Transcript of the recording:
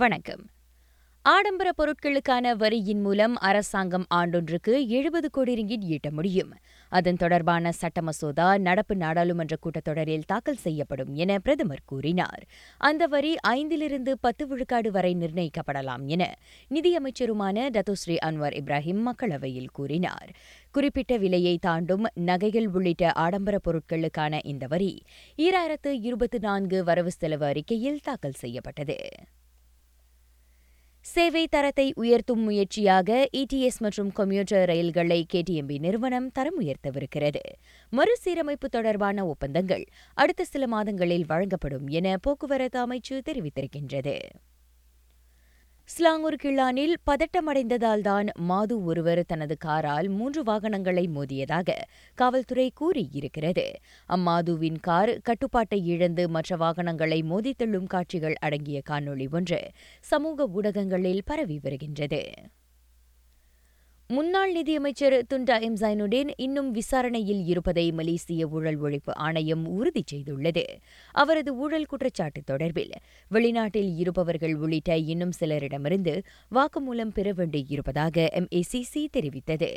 வணக்கம். ஆடம்பர பொருட்களுக்கான வரியின் மூலம் அரசாங்கம் ஆண்டொன்றுக்கு எழுபது கோடி ரிங்கிட் ஈட்ட முடியும். அதன் தொடர்பான சட்ட மசோதா நடப்பு நாடாளுமன்ற கூட்டத்தொடரில் தாக்கல் செய்யப்படும் என பிரதமர் கூறினார். அந்த வரி ஐந்திலிருந்து பத்து விழுக்காடு வரை நிர்ணயிக்கப்படலாம் என நிதியமைச்சருமான டத்துஸ்ரீ அன்வர் இப்ராஹிம் மக்களவையில் கூறினார். குறிப்பிட்ட விலையை தாண்டும் நகைகள் உள்ளிட்ட ஆடம்பர பொருட்களுக்கான இந்த வரி ஈராயிரத்து இருபத்தி நான்கு வரவு செலவு அறிக்கையில் தாக்கல் செய்யப்பட்டது. சேவை தரத்தை உயர்த்தும் முயற்சியாக இடிஎஸ் மற்றும் கம்யூட்டர் ரயில்களை கேடிஎம்பி நிறுவனம் தரம் உயர்த்தவிருக்கிறது. மறுசீரமைப்பு தொடர்பான ஒப்பந்தங்கள் அடுத்த சில மாதங்களில் வழங்கப்படும் என போக்குவரத்து அமைச்சு தெரிவித்திருக்கின்றது. ஸ்லாங்கூர் கிள்ளானில் பதட்டமடைந்ததால்தான் மாது ஒருவர் தனது காரால் மூன்று வாகனங்களை மோதியதாக காவல்துறை கூறியிருக்கிறது. அம்மாதுவின் கார் கட்டுப்பாட்டை இழந்து மற்ற வாகனங்களை மோதித்தள்ளும் காட்சிகள் அடங்கிய காணொளி ஒன்று சமூக ஊடகங்களில் பரவி வருகின்றது. முன்னாள் நிதியமைச்சர் துண்டா எம் இன்னும் விசாரணையில் இருப்பதை மலேசிய ஊழல் ஒழிப்பு ஆணையம் உறுதி செய்துள்ளது. அவரது ஊழல் குற்றச்சாட்டு தொடர்பில் வெளிநாட்டில் இருப்பவர்கள் உள்ளிட்ட இன்னும் சிலரிடமிருந்து வாக்குமூலம் பெற வேண்டியிருப்பதாக எம்ஏசிசி தெரிவித்தது.